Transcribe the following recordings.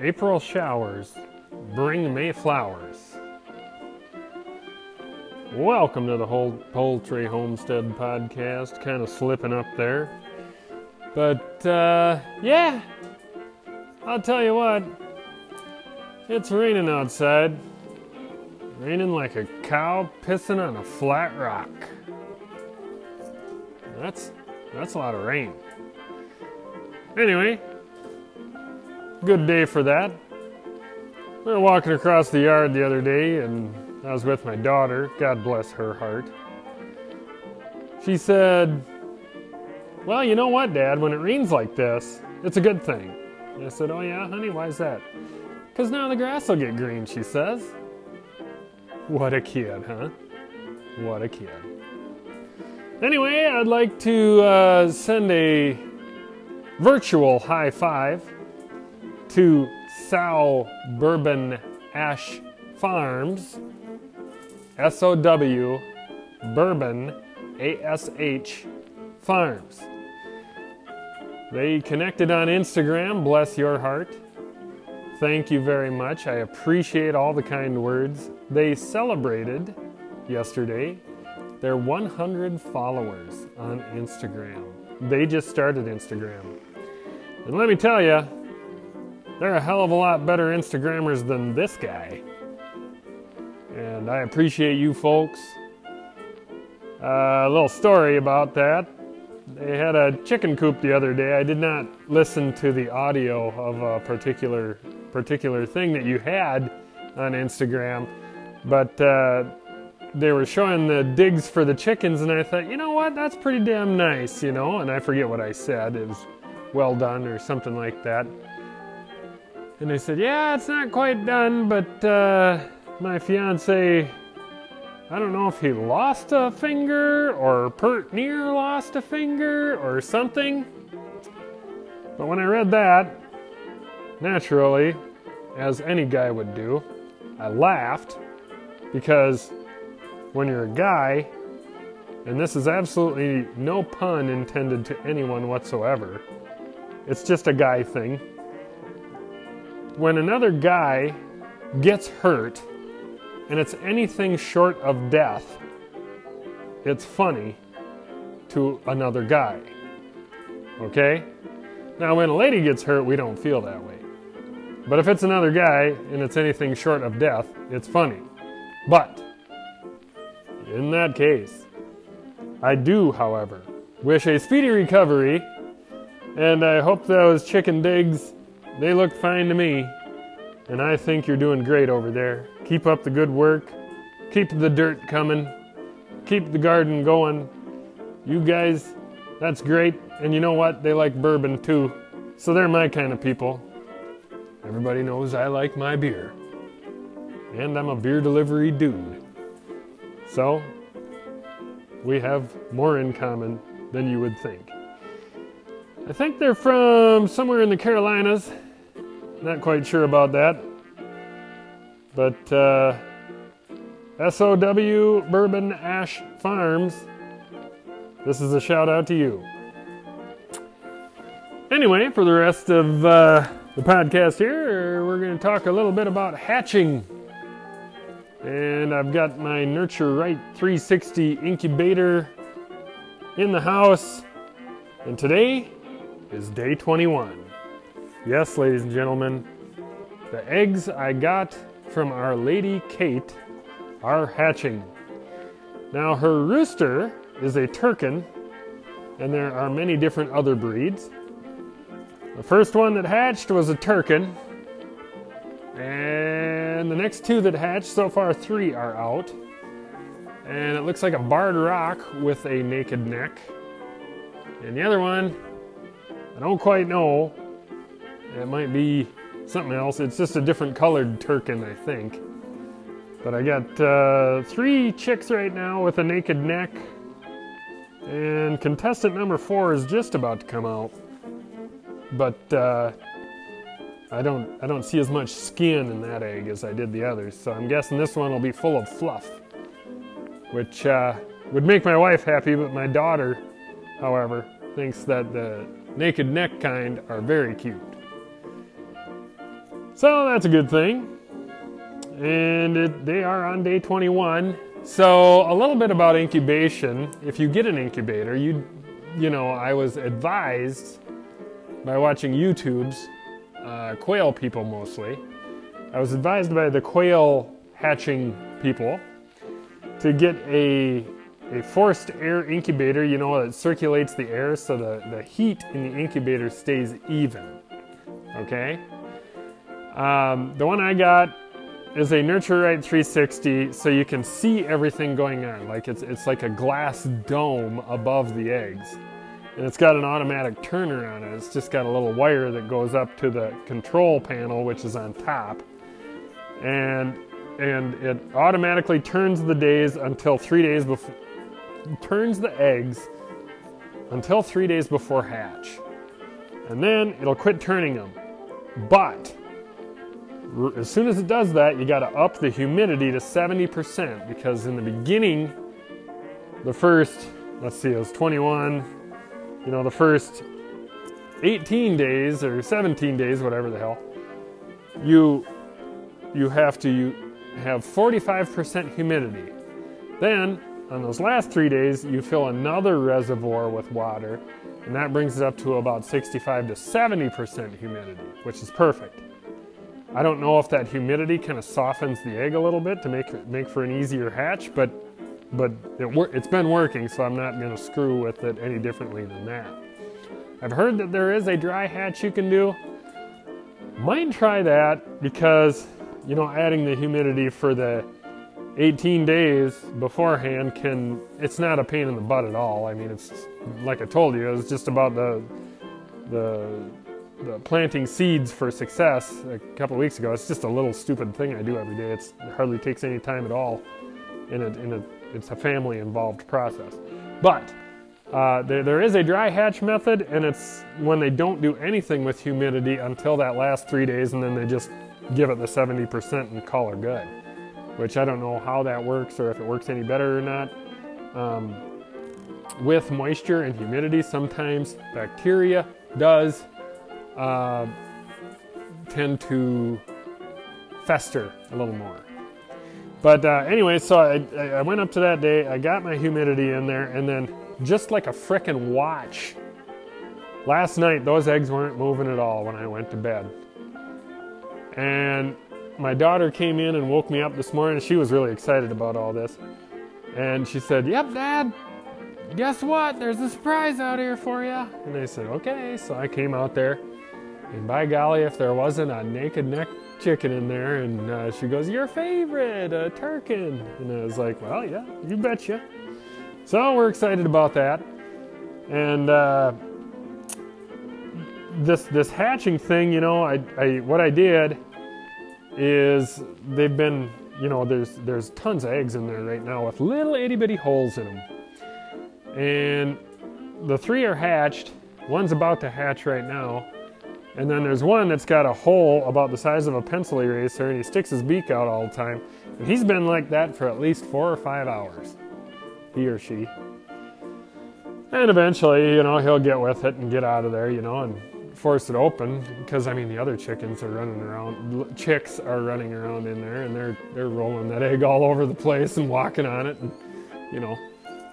April showers bring May flowers. Welcome to the whole Poultry Homestead podcast. Kind of slipping up there. But, uh, yeah, I'll tell you what, it's raining outside. Raining like a cow pissing on a flat rock. That's that's a lot of rain. Anyway, good day for that. We were walking across the yard the other day and I was with my daughter, God bless her heart. She said, Well, you know what, Dad, when it rains like this, it's a good thing. And I said, Oh, yeah, honey, why is that? Because now the grass will get green, she says. What a kid, huh? What a kid. Anyway, I'd like to uh, send a virtual high five to Sow Bourbon Ash Farms, S O W Bourbon A S H Farms. They connected on Instagram, bless your heart. Thank you very much. I appreciate all the kind words. They celebrated yesterday their 100 followers on Instagram. They just started Instagram. And let me tell you, they're a hell of a lot better Instagrammers than this guy. And I appreciate you folks. Uh, a little story about that. They had a chicken coop the other day. I did not listen to the audio of a particular particular thing that you had on Instagram, but uh, they were showing the digs for the chickens, and I thought, you know what, that's pretty damn nice, you know. And I forget what I said. It was well done or something like that. And they said, yeah, it's not quite done, but uh, my fiance I don't know if he lost a finger or pert near lost a finger or something. But when I read that, naturally, as any guy would do, I laughed because when you're a guy, and this is absolutely no pun intended to anyone whatsoever, it's just a guy thing. When another guy gets hurt, and it's anything short of death, it's funny to another guy. Okay? Now, when a lady gets hurt, we don't feel that way. But if it's another guy and it's anything short of death, it's funny. But, in that case, I do, however, wish a speedy recovery, and I hope those chicken digs, they look fine to me, and I think you're doing great over there. Keep up the good work. Keep the dirt coming. Keep the garden going. You guys, that's great. And you know what? They like bourbon too. So they're my kind of people. Everybody knows I like my beer. And I'm a beer delivery dude. So, we have more in common than you would think. I think they're from somewhere in the Carolinas. Not quite sure about that. But uh, SOW Bourbon Ash Farms, this is a shout out to you. Anyway, for the rest of uh, the podcast here, we're going to talk a little bit about hatching. And I've got my Nurture Right 360 incubator in the house. And today is day 21. Yes, ladies and gentlemen, the eggs I got from Our Lady Kate are hatching. Now, her rooster is a Turken, and there are many different other breeds. The first one that hatched was a Turken, and the next two that hatched, so far three are out. And it looks like a barred rock with a naked neck. And the other one, I don't quite know. It might be something else. It's just a different colored Turken, I think. But I got uh, three chicks right now with a naked neck. And contestant number four is just about to come out. But uh, I don't I don't see as much skin in that egg as I did the others. So I'm guessing this one will be full of fluff. Which uh, would make my wife happy, but my daughter, however, thinks that the naked neck kind are very cute. So that's a good thing. And it, they are on day 21. So a little bit about incubation. If you get an incubator, you you know, I was advised by watching YouTube's uh, quail people mostly. I was advised by the quail hatching people to get a a forced air incubator, you know, that circulates the air so the, the heat in the incubator stays even. Okay? Um, the one I got is a Nurture Right 360, so you can see everything going on. Like it's, it's like a glass dome above the eggs. And it's got an automatic turner on it. It's just got a little wire that goes up to the control panel, which is on top. And and it automatically turns the days until three days before turns the eggs until three days before hatch. And then it'll quit turning them. But as soon as it does that, you got to up the humidity to 70% because in the beginning, the first, let's see, it was 21, you know, the first 18 days or 17 days, whatever the hell, you you have to you have 45% humidity. Then on those last three days, you fill another reservoir with water, and that brings it up to about 65 to 70% humidity, which is perfect. I don't know if that humidity kind of softens the egg a little bit to make make for an easier hatch, but but it it's been working, so I'm not going to screw with it any differently than that. I've heard that there is a dry hatch you can do. Might try that because you know adding the humidity for the 18 days beforehand can it's not a pain in the butt at all i mean it's like i told you it's just about the the the planting seeds for success a couple of weeks ago it's just a little stupid thing i do every day it's, it hardly takes any time at all in a, in a it's a family involved process but uh, there, there is a dry hatch method and it's when they don't do anything with humidity until that last three days and then they just give it the 70% and call her good which I don't know how that works or if it works any better or not. Um, with moisture and humidity, sometimes bacteria does uh, tend to fester a little more. But uh, anyway, so I, I went up to that day, I got my humidity in there, and then just like a frickin' watch, last night those eggs weren't moving at all when I went to bed. And my daughter came in and woke me up this morning. She was really excited about all this. And she said, Yep, Dad, guess what? There's a surprise out here for you. And I said, Okay. So I came out there. And by golly, if there wasn't a naked neck chicken in there, and uh, she goes, Your favorite, a Turken. And I was like, Well, yeah, you betcha. So we're excited about that. And uh, this this hatching thing, you know, I, I what I did is they've been, you know, there's there's tons of eggs in there right now with little itty bitty holes in them. And the three are hatched. One's about to hatch right now. And then there's one that's got a hole about the size of a pencil eraser and he sticks his beak out all the time. And he's been like that for at least four or five hours. He or she. And eventually, you know, he'll get with it and get out of there, you know, and force it open because I mean the other chickens are running around, chicks are running around in there, and they're they're rolling that egg all over the place and walking on it, and you know.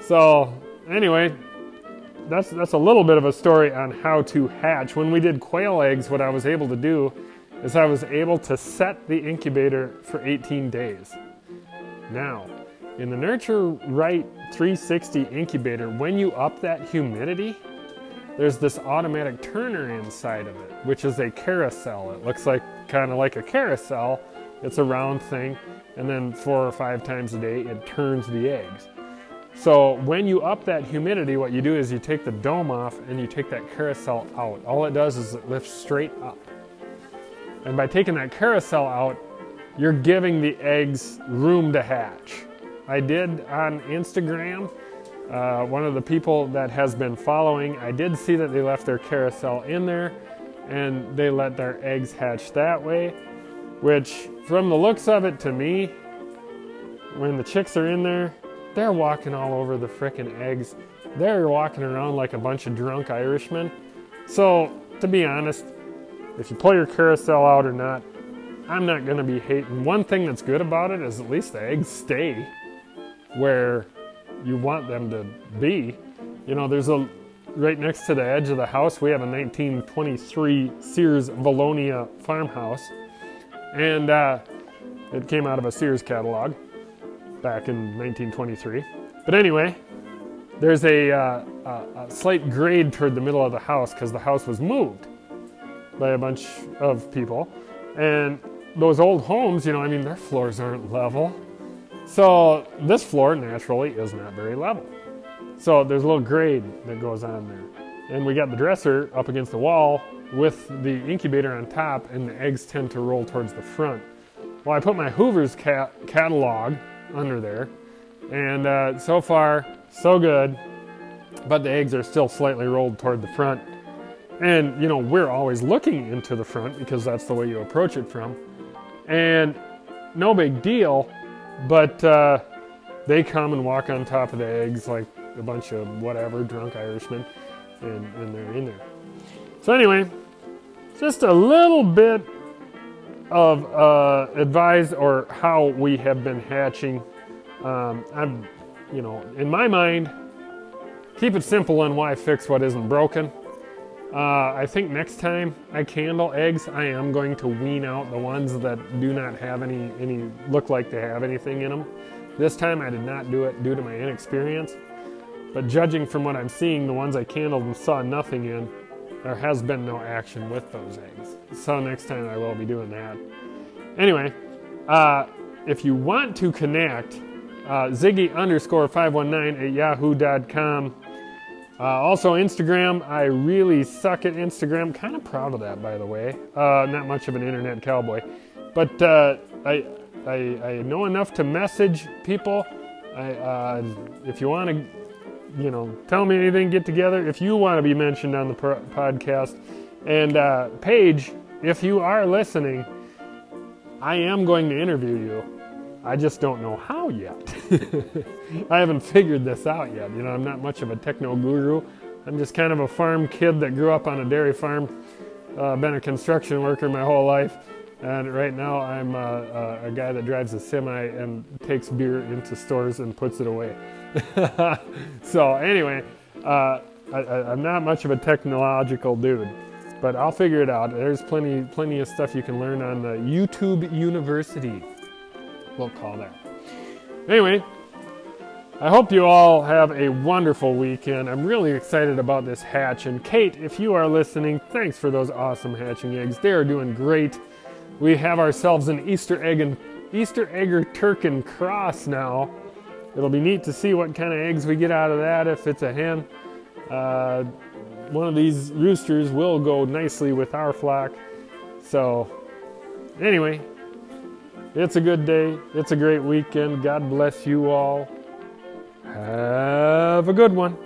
So anyway, that's that's a little bit of a story on how to hatch. When we did quail eggs, what I was able to do is I was able to set the incubator for 18 days. Now, in the Nurture Right 360 incubator, when you up that humidity, there's this automatic turner inside of it, which is a carousel. It looks like kind of like a carousel. It's a round thing, and then four or five times a day it turns the eggs. So when you up that humidity, what you do is you take the dome off and you take that carousel out. All it does is it lifts straight up. And by taking that carousel out, you're giving the eggs room to hatch. I did on Instagram uh, one of the people that has been following, I did see that they left their carousel in there and they let their eggs hatch that way, which from the looks of it to me, when the chicks are in there, they're walking all over the frickin' eggs. They're walking around like a bunch of drunk Irishmen. So, to be honest, if you pull your carousel out or not, I'm not to be hating. One thing that's good about it is at least the eggs stay where you want them to be. You know, there's a right next to the edge of the house, we have a 1923 Sears Vallonia farmhouse. And uh, it came out of a Sears catalog back in 1923. But anyway, there's a, uh, a, a slight grade toward the middle of the house because the house was moved by a bunch of people. And those old homes, you know, I mean, their floors aren't level. So this floor naturally is not very level. So there's a little grade that goes on there. And we got the dresser up against the wall with the incubator on top, and the eggs tend to roll towards the front. Well, I put my Hoover's cat- catalog under there, and uh, so far, so good. But the eggs are still slightly rolled toward the front. And, you know, we're always looking into the front because that's the way you approach it from. And no big deal, but uh, they come and walk on top of the eggs like a bunch of whatever, drunk Irishmen, and, and they're in there. So, anyway, just a little bit of uh, advice or how we have been hatching. Um, I'm, you know, in my mind, keep it simple and why fix what isn't broken. Uh, I think next time I candle eggs, I am going to wean out the ones that do not have any, any look like they have anything in them. This time I did not do it due to my inexperience, but judging from what I'm seeing, the ones I candled and saw nothing in, there has been no action with those eggs. So next time I will be doing that. Anyway, uh, if you want to connect, uh, Ziggy underscore 519 at yahoo.com. Uh, also, Instagram. I really suck at Instagram. Kind of proud of that, by the way. Uh, not much of an internet cowboy. But uh, I, I, I, know enough to message people. I, uh, if you want to you know, tell me anything, get together. If you want to be mentioned on the pro- podcast, and uh, Paige, if you are listening, I am going to interview you. I just don't know how yet. I haven't figured this out yet. You know, I'm not much of a techno guru. I'm just kind of a farm kid that grew up on a dairy farm, uh, been a construction worker my whole life, and right now I'm uh, uh, a guy that drives a semi and takes beer into stores and puts it away. so anyway, uh, I, am not much of a technological dude, but I'll figure it out. There's plenty, plenty of stuff you can learn on the YouTube University. We'll call that. Anyway, I hope you all have a wonderful weekend. I'm really excited about this hatch. And Kate, if you are listening, thanks for those awesome hatching eggs. They are doing great. We have ourselves an Easter egg and Easter egger Turken cross now. It'll be neat to see what kind of eggs we get out of that if it's a hen. Uh, one of these roosters will go nicely with our flock. So, anyway, it's a good day. It's a great weekend. God bless you all. Have a good one.